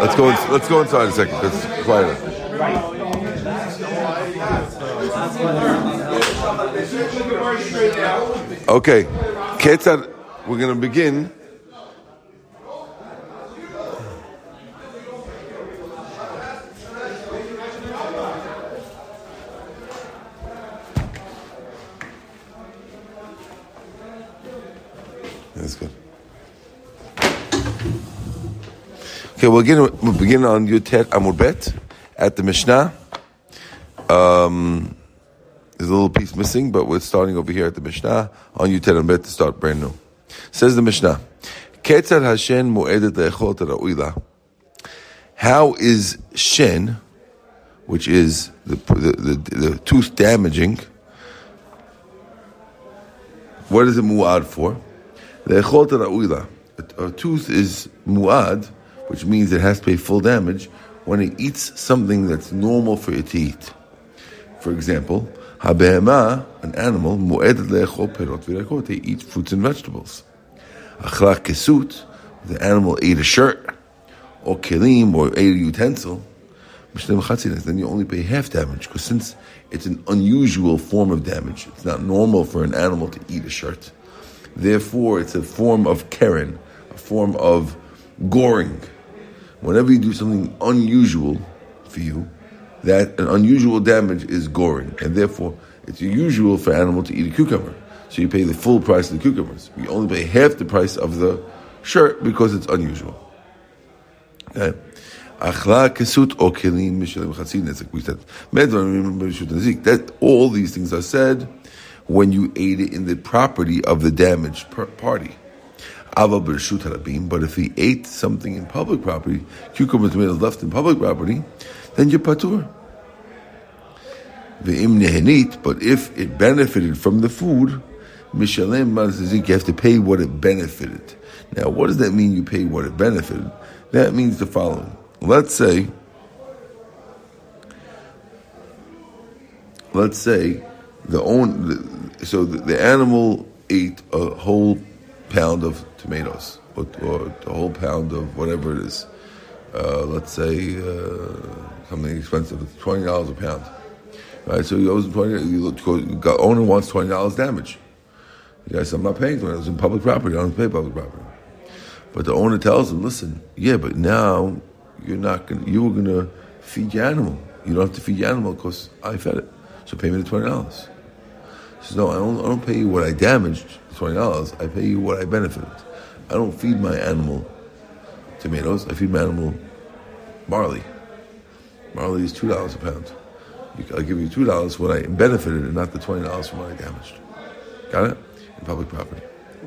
Let's go. Let's go inside a second. It's quieter. Okay, Ketzad. We're going to begin. That's good. Okay, we'll begin, we'll begin on Yutet Amud Bet at the Mishnah. Um, there's a little piece missing, but we're starting over here at the Mishnah on Yutet Amud Bet to start brand new. Says the Mishnah, Ketzad Hashen Mu'edet Le'echot Ra'uila. How is Shen, which is the, the, the, the tooth damaging, what is it mu'ad for? Le'echot Ra'uila. A tooth is mu'ad, which means it has to pay full damage when it eats something that's normal for it to eat. For example, habehema, an animal, mu'edet perot they eat fruits and vegetables. Achlach kesut, the animal ate a shirt, or kelim, or ate a utensil, then you only pay half damage, because since it's an unusual form of damage, it's not normal for an animal to eat a shirt. Therefore, it's a form of keren, a form of goring. Whenever you do something unusual for you, that an unusual damage is goring, and therefore it's usual for an animal to eat a cucumber. So you pay the full price of the cucumbers. You only pay half the price of the shirt because it's unusual. Okay. That all these things are said when you ate it in the property of the damaged party. But if he ate something in public property, cucumber tomatoes left in public property, then you're patur. But if it benefited from the food, mishalem you have to pay what it benefited. Now, what does that mean? You pay what it benefited. That means the following. Let's say, let's say the own so the, the animal ate a whole pound of tomatoes or, or a whole pound of whatever it is. Uh, let's say uh, something expensive, it's twenty dollars a pound. Right, so he owes twenty. The owner wants twenty dollars damage. The guy says, "I'm not paying it. It's in public property. I don't pay public property." But the owner tells him, "Listen, yeah, but now you're not going. You were to feed your animal. You don't have to feed your animal because I fed it. So pay me the twenty dollars." He says, "No, I don't. I don't pay you what I damaged, twenty dollars. I pay you what I benefited. I don't feed my animal tomatoes. I feed my animal barley. Barley is two dollars a pound. I'll give you two dollars what I benefited, and not the twenty dollars from what I damaged. Got it? In public property.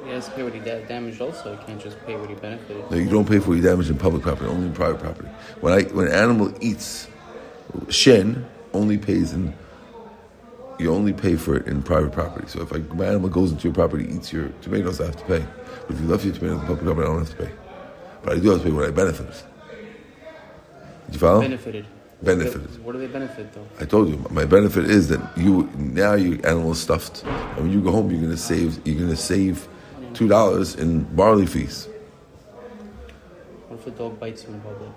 He has to pay what he da- damaged. Also, he can't just pay what he benefited. No, you don't pay for what you damaged in public property, only in private property. When I when an animal eats, shen only pays in. You only pay for it in private property. So if I, my animal goes into your property, eats your tomatoes, I have to pay. But if you left your tomatoes in public property, I don't have to pay. But I do have to pay what I benefited. Did you follow? Benefited. Benefited. What do they benefit though? I told you, my benefit is that you now your animal is stuffed, and when you go home, you're going to save. You're to save two dollars in barley fees. What if a dog bites you in public?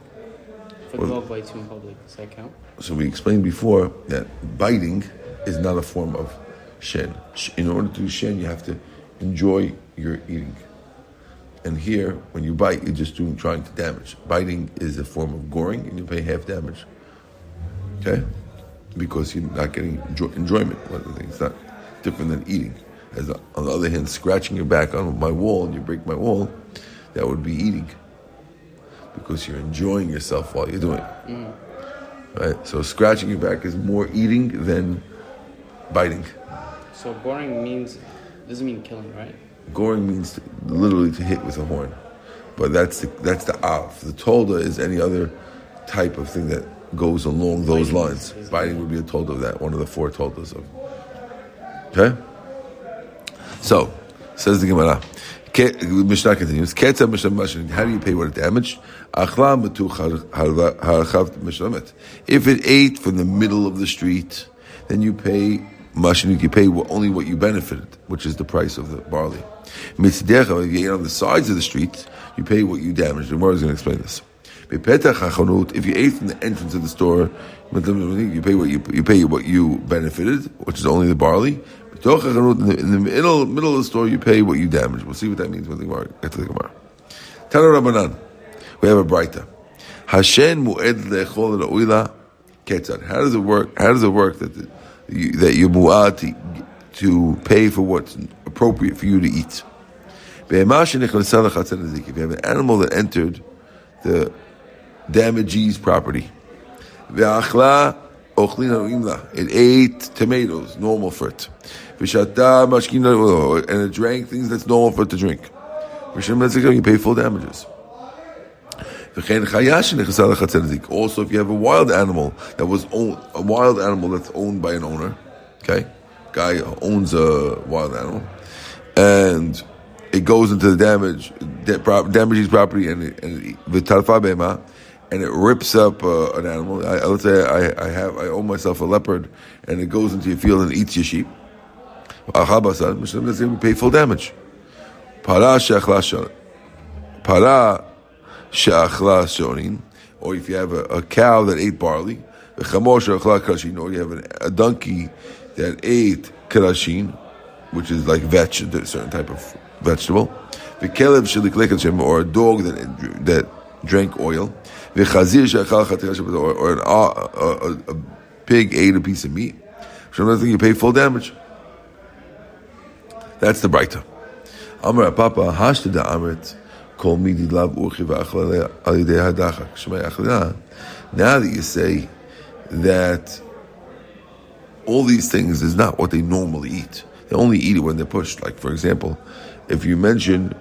If a What- dog bites you in public, does that count? So we explained before that biting is not a form of shen. In order to do shen, you have to enjoy your eating. And here, when you bite, you're just doing trying to damage. Biting is a form of goring, and you pay half damage. Okay, because you're not getting enjoy- enjoyment. One of the it's not different than eating. As the- on the other hand, scratching your back on my wall and you break my wall, that would be eating, because you're enjoying yourself while you're doing it. Mm. Right. So scratching your back is more eating than biting. So goring means doesn't mean killing, right? Goring means to, literally to hit with a horn, but that's the, that's the av. The tolda is any other type of thing that goes along those Biting lines. is- is- Biting would be a tolda of that, one of the four toldas of. Okay. So says the Gemara. Mishnah continues. Ketza How do you pay what it damaged? Achla harachav mishlamet. If it ate from the middle of the street, then you pay Mashin. You pay only what you benefited, which is the price of the barley. Mitzdecha, if you ate on the sides of the street, you pay what you damaged. The Gemara is going to explain this. If you ate from the entrance of the store, you pay what you, you pay what you benefited, which is only the barley. In the, in the middle, middle of the store, you pay what you damaged. We'll see what that means when the Gemara, get to the Gemara. Tana Rabbanan, we have a Braita. Hashem mu'ed le'echol. How does it work? How does it work that the, that you mu'ad to, to pay for what's appropriate for you to eat? If you have an animal that entered the damagee's property, it ate tomatoes, normal for it, and it drank things that's normal for it to drink. You pay full damages. Also, if you have a wild animal that was owned, a wild animal that's owned by an owner, okay, guy owns a wild animal, and it goes into the damage, damages property, and and and it rips up uh, an animal. I, let's say I, I have I own myself a leopard, and it goes into your field and eats your sheep. We pay full damage. Para para she'achla shonin, or if you have a, a, cow that ate barley, or you have an, a donkey that ate karashin, which is like vetch, a certain type of vegetable, or a dog that that drank oil, or, an, a, a, pig ate a piece of meat. So you pay full damage. That's the Braita. Amar Papa hashta da amrit. Now that you say that all these things is not what they normally eat. They only eat it when they're pushed. Like for example, if you mention,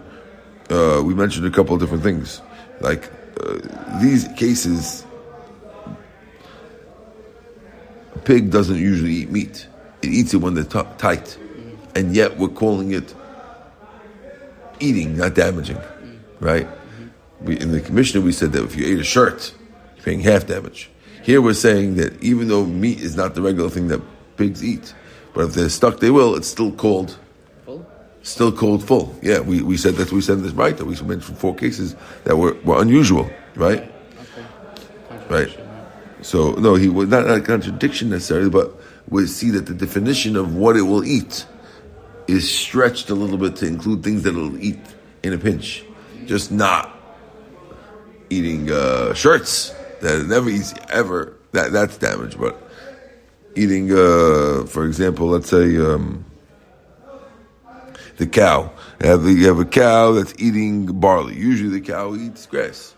uh, we mentioned a couple of different things. Like uh, these cases, a pig doesn't usually eat meat. It eats it when they're t- tight, and yet we're calling it eating, not damaging right? We, in the commissioner, we said that if you ate a shirt, you're paying half damage. Here we're saying that even though meat is not the regular thing that pigs eat, but if they're stuck, they will. It's still called full. Still called full. Yeah, we, we said that we said this right. That we mentioned four cases that were, were unusual, right? Okay. Right. So no, he was not a contradiction necessarily, but we see that the definition of what it will eat is stretched a little bit to include things that it'll eat in a pinch just not eating uh, shirts that never eats ever. That that's damage. But eating, uh, for example, let's say um, the cow. You have, you have a cow that's eating barley. Usually, the cow eats grass.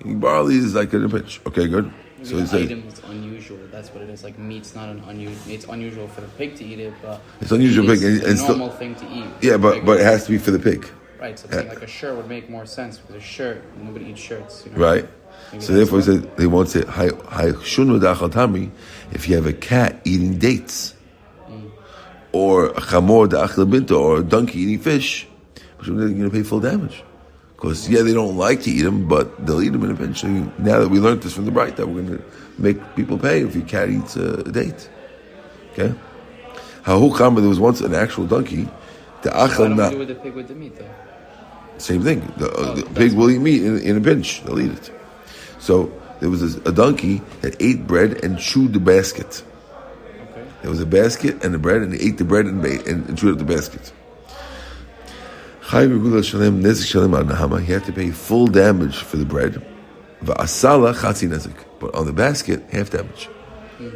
Eating barley is like a pinch. Okay, good. So the item is unusual. That's what it is. Like meat's not an unusual. It's unusual for the pig to eat it, but it's unusual. It's pig, and, a normal still, thing to eat. Yeah, but but it has to be for the pig. Right, so yeah. like a shirt would make more sense because a shirt, nobody eats shirts. You know? Right. Maybe so therefore, he said they won't say if you have a cat eating dates, mm. or a chamor or a donkey eating fish, they're going to pay full damage. Because yeah, they don't like to eat them, but they'll eat them And eventually, now that we learned this from the bright, that we're going to make people pay if your cat eats a, date. Okay. Hahu there was once an actual donkey. The achal not. with the pig with the meat though? Same thing. The, uh, the pig will eat meat in, in, a pinch. They'll eat it. So there was a, a, donkey that ate bread and chewed the basket. Okay. There was a basket and the bread, and he ate the bread and, and, and chewed up the basket. He had to pay full damage for the bread. But on the basket, half damage. Hmm.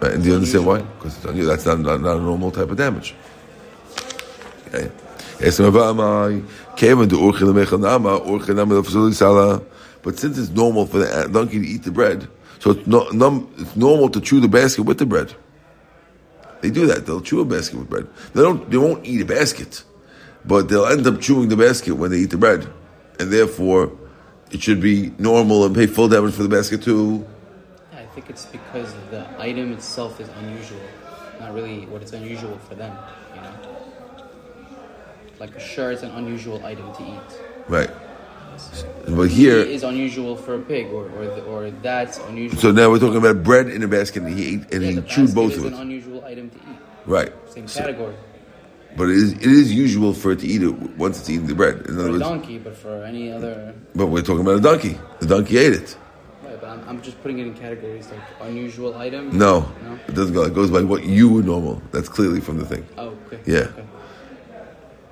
Right, and do you understand why? Because that's not, not, not a normal type of damage. Okay. But since it's normal for the uh, donkey to eat the bread, so it's, no, num, it's normal to chew the basket with the bread. They do that. They'll chew a basket with bread. They don't. They won't eat a basket, but they'll end up chewing the basket when they eat the bread, and therefore, it should be normal and pay full damage for the basket too. I think it's because the item itself is unusual, not really what it's unusual for them. You know like a shirt an unusual item to eat. Right. But here it is unusual for a pig, or or, or that's unusual. So now we're talking about bread in a basket, and he ate and yeah, he chewed both of it. an unusual item to eat. Right. Same so, category. But it is, it is usual for it to eat it once it's eating the bread. In For other a words, donkey, but for any other. but we're talking about a donkey. The donkey ate it. Right, but I'm, I'm just putting it in categories like unusual item. No, No? it doesn't go. It goes by what you would normal. That's clearly from the thing. Oh, okay. Yeah. Okay.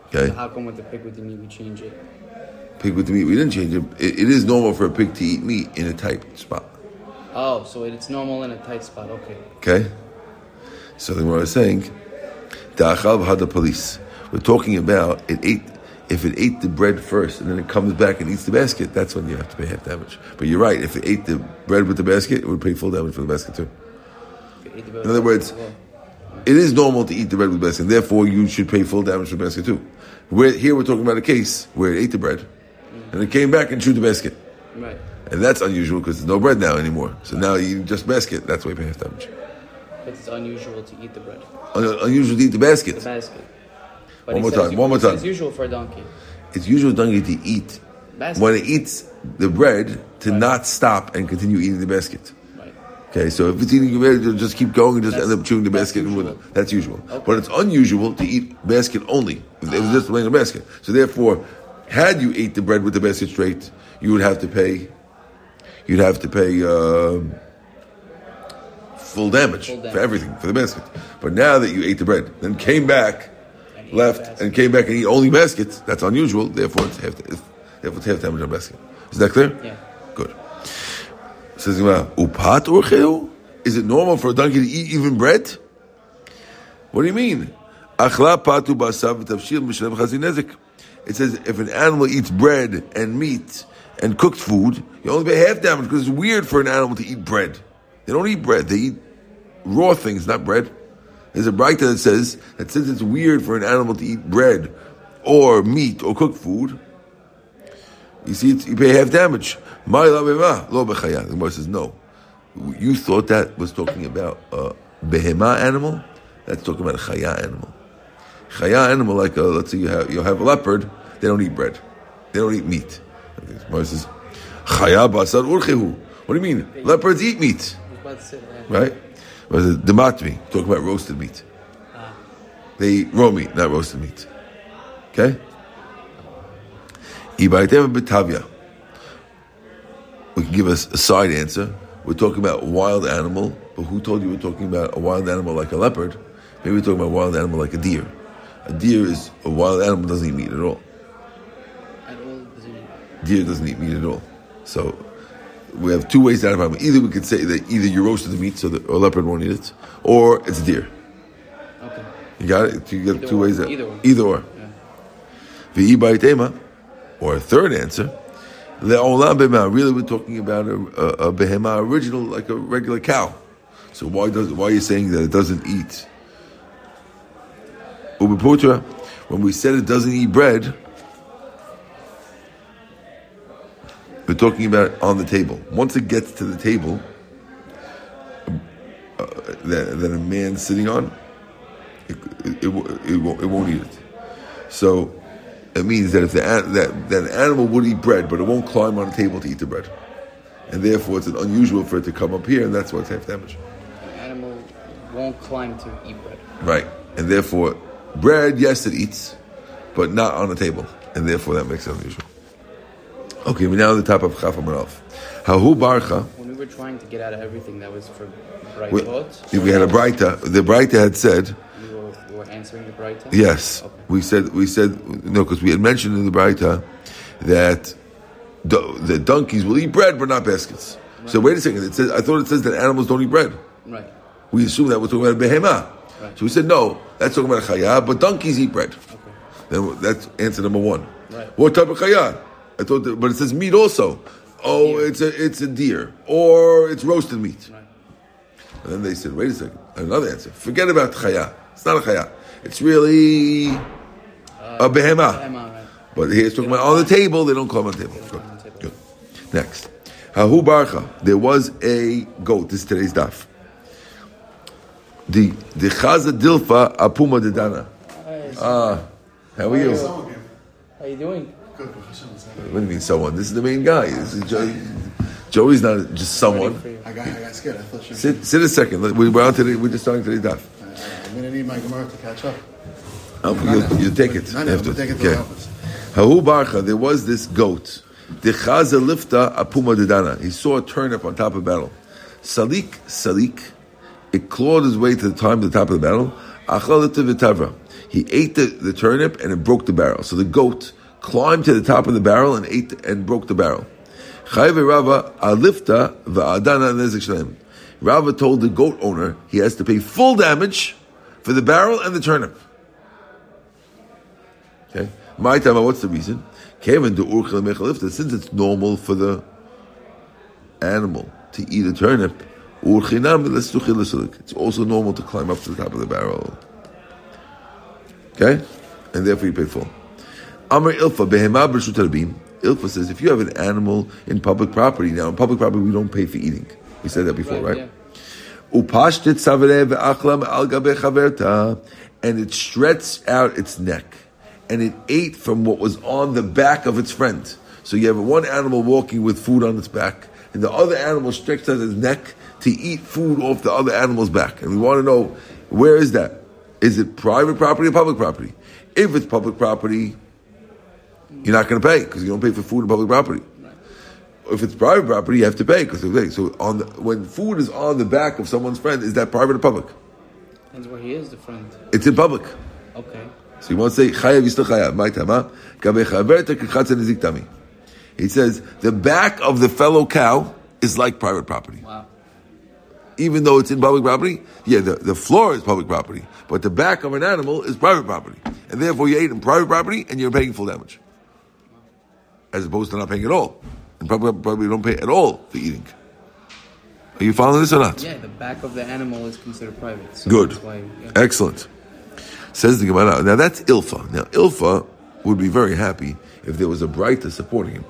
Okay, So how come with the pig with the meat we change it? pig with the meat. We didn't change it. it. It is normal for a pig to eat meat in a tight spot. Oh, so it's normal in a tight spot. Okay. Okay, so then what I was saying, da'achal had the police. We're talking about it ate. If it ate the bread first and then it comes back and eats the basket, that's when you have to pay half damage. But you're right. If it ate the bread with the basket, it would pay full damage for the basket too. If you eat the In other words. It is normal to eat the bread with the basket, therefore you should pay full damage for the basket too. We're, here we're talking about a case where it ate the bread, and it came back and chewed the basket. Right. And that's unusual because there's no bread now anymore. So now you eat just basket, that's why you pay half damage. But it's unusual to eat the bread. Un- unusual to eat the basket. The basket. But One more time, one more time. It's usual for a donkey. It's usual donkey to eat Basket. when it eats the bread to Right. not stop and continue eating the basket. Okay, so if it's eating bread, it'll just keep going and just That's- end up chewing the basket. and usual. That's usual. Okay. But it's unusual to eat basket only. If it was just laying a basket. So therefore, had you ate the bread with the basket straight, you would have to pay. You'd have to pay uh, full, damage Full damage. for everything for the basket. But now that you ate the bread, then came back, And left, and came back and eat only baskets, that's unusual. Therefore, it's half. Therefore, it's half damage on basket. Is that clear? Yeah. Says upat urcheu? Is it normal for a donkey to eat even bread? What do you mean? Patu chazin. It says if an animal eats bread and meat and cooked food, you only pay half damage because it's weird for an animal to eat bread. They don't eat bread; they eat raw things, not bread. There's a Braita that says that since it's weird for an animal to eat bread or meat or cooked food, you see, it's, you pay half damage. My lo bechaya. The Gemara says no. You thought that was talking about a behema animal. That's talking about a chaya animal. Chaya animal, like a, let's say you have you have a leopard. They don't eat bread. They don't eat meat. The Gemara says chaya basar urchehu. What do you mean? Leopards eat meat, I was about to say that. right? What is it? Dematmi. Talking about roasted meat. Ah. They eat raw meat, not roasted meat. Okay? Ibaitem betavia. We can give us a side answer. We're talking about a wild animal, but who told you we're talking about a wild animal like a leopard? Maybe we're talking about a wild animal like a deer. A deer is a wild animal doesn't eat meat at all. At all, Deer doesn't eat meat at all. So we have two ways to identify them. Either we could say that either you roasted the meat so a leopard won't eat it, or it's a deer. Okay. You got it? You get Either two or. ways. Either or. Either or. Yeah. Or a third answer, le'olam behema. Really, we're talking about a, a, a behema original, like a regular cow. So why does why are you saying that it doesn't eat? Ubiputra, when we said it doesn't eat bread, we're talking about on the table. Once it gets to the table, uh, that, that a man's sitting on, it, it, it, it, won't, it won't eat it. So it means that if the an- that, that an animal would eat bread, but it won't climb on a table to eat the bread, and therefore it's unusual for it to come up here, and that's why it's half damage. An animal won't climb to eat bread. Right, and therefore bread, yes, it eats, but not on a table, and therefore that makes it unusual. Okay, we're now at the top of Chaf Amaralf. Hahu Barcha. When we were trying to get out of everything that was for bright We, we had a Braita. The Braita had said, we were, we were answering the? Yes, Okay. we said we said no because we had mentioned in the Braita that do, the donkeys will eat bread but not baskets. So wait a second. It says I thought it says that animals don't eat bread. Right. We assume that we're talking about a behema. Right. So we said no, that's talking about a chaya, but donkeys eat bread. Okay. Then that's answer number one. Right. What type of chaya? I thought, that, but it says meat also. Oh, Deer. it's a it's a deer or it's roasted meat. Right. And then they said, wait a second, another answer. Forget about chaya. It's not a chaya. It's really a behema. Right. But here it's talking about on the table. They don't climb on the table. Good. on the table. Good. Next, hahu barcha. There was a goat. This is today's daf. The the chaza dilfa apuma dedana. Ah, how are you? How you doing? Good. What do you mean someone? This is the main guy. This is Joey. Joey's not just someone. Ready for you. I got, I got scared. I thought she. Sit, sit a second. We- We're on today. We're just starting today's daf. Need my Gemara to catch up. Oh, you, you take it. I know, after. but take it to Okay. Hahu barcha, there was this goat. Dechaza lifta apuma dedana. He saw a turnip on top of the battle. Salik, salik. It clawed his way to the time to the top of the battle. Achalita v'tavra. He ate the, the turnip and it broke the barrel. So the goat climbed to the top of the barrel and ate and broke the barrel. Chayve Rava alifta va'adana nezik shalem. Rava told the goat owner he has to pay full damage for the barrel and the turnip. Okay. My time, what's the reason? Kevin to urchel mechalifta. Since it's normal for the animal to eat a turnip, It's also normal to climb up to the top of the barrel. Okay, and therefore you pay full. Amr ilfa behema b'rshut rabim. Ilfa says if you have an animal in public property, now in public property we don't pay for eating. We said that before, right? yeah. Upashtit savere ve'achlam al gabe chaverta, and it stretched out its neck, and it ate from what was on the back of its friend. So you have one animal walking with food on its back, and the other animal stretched out its neck to eat food off the other animal's back. And we want to know where is that? Is it private property or public property? If it's public property, you're not going to pay because you don't pay for food in public property. If it's private property, you have to pay because so on the, when food is on the back of someone's friend, is that private or public? Depends where he is, the friend. It's in public. Okay. So you want to say chayav yisla chayav. My huh? Gabe chaverta kichatz tami. He says the back of the fellow cow is like private property, Wow. even though it's in public property. Yeah, the, the floor is public property, but the back of an animal is private property, and therefore you ate in private property and you're paying full damage, as opposed to not paying at all. And property you don't pay at all for eating. Are you following this or not? Yeah, the back of the animal is considered private. So Good. Why, yeah. Excellent. Says the Gemara. Now that's Ilfa. Now Ilfa would be very happy if there was a Breita supporting him.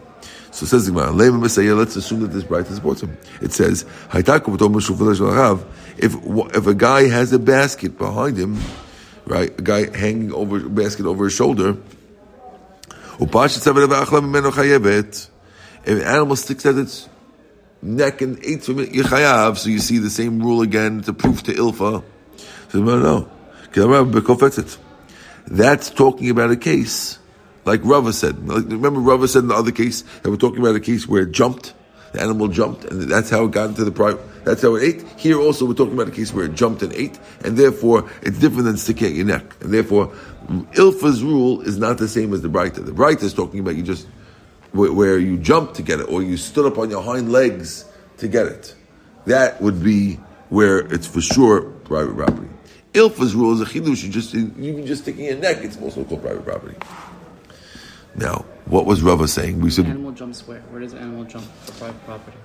So says the Gemara. Let's assume that this Breita supports him. It says, "Haytaku v'tom b'shufel shalachav." If if a guy has a basket behind him, right, a guy hanging over a basket over his shoulder, If an animal sticks out its neck and eats from it, Yechayav. So you see the same rule again. A proof to Ilfa. So no, no. That's talking about a case like Rava said. Like, remember Rava said in the other case that we're talking about a case where it jumped, the animal jumped, and that's how it got into the private. That's how it ate. Here also we're talking about a case where it jumped and ate, and therefore it's different than sticking at your neck. And therefore, Ilfa's rule is not the same as the Breita. The Breita is talking about you just where, where you jumped to get it, or you stood up on your hind legs to get it. That would be where it's for sure private property. Ilfa's rule is a chidush. You just even just sticking your neck, it's also called private property. Now, what was Rava saying? We said Animal jumps where? Where does animal jump for private property?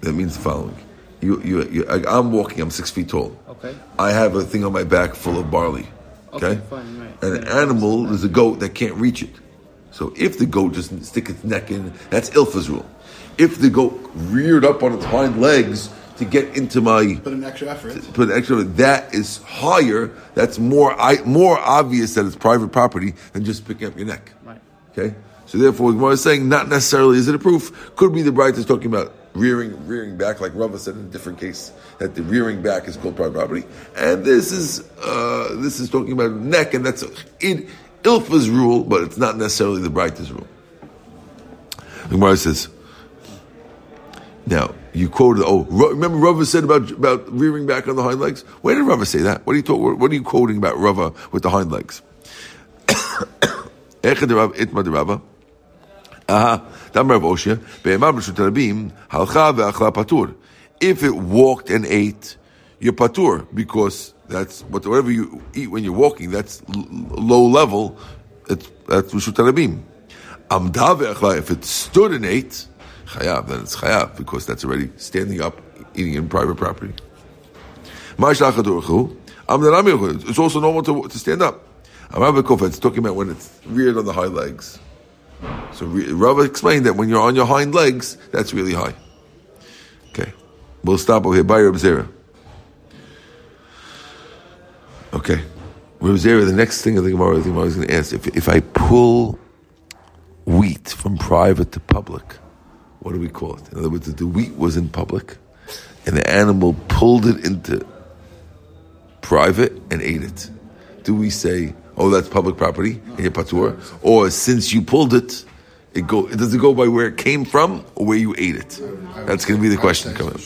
that means the following: you, you, you, I- I'm walking. I'm six feet tall. Okay. I have a thing on my back full of barley. Okay, Okay, fine, right. And an animal is a goat that can't reach it. So if the goat just stick its neck in, that's Ilfa's rule. If the goat reared up on its hind legs to get into my Put an extra effort. put an extra that is higher. That's more I, more obvious that it's private property than just picking up your neck. Right. Okay, so therefore, what is saying not necessarily is it a proof. Could be the bright is talking about rearing rearing back, like Rava said in a different case that the rearing back is called private property, and this is uh, this is talking about neck, and that's in Ilfa's rule, but it's not necessarily the Braita's rule. The Gemara says. Now you quoted. Oh, remember Rava said about about rearing back on the hind legs. Where did Rava say that? What are you talk, What are you quoting about Rava with the hind legs? If it walked and ate, you're patur because that's what whatever you eat when you're walking. That's l- low level. It's that's b'shut rabim. Amda ve'achla. If it stood and ate, chayav. Then it's chayav because that's already standing up, eating in private property. It's also normal to, to stand up. It's talking about when it's reared on the high legs. So Rava explained that when you're on your hind legs, that's really high. Okay. We'll stop over here. By Reb Zera. Okay. Zera, the next thing of the Gemara, the Gemara is going to ask, if, if I pull wheat from private to public, what do we call it? In other words, the wheat was in public, and the animal pulled it into private and ate it. do we say, oh, that's public property, and you're patur? Or since you pulled it, it go, does it go by where it came from or where you ate it? That's going to be the question coming up.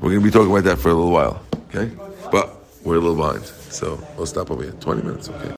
We're going to be talking about that for a little while, okay? But we're a little behind, so we'll stop over here. 20 minutes, okay?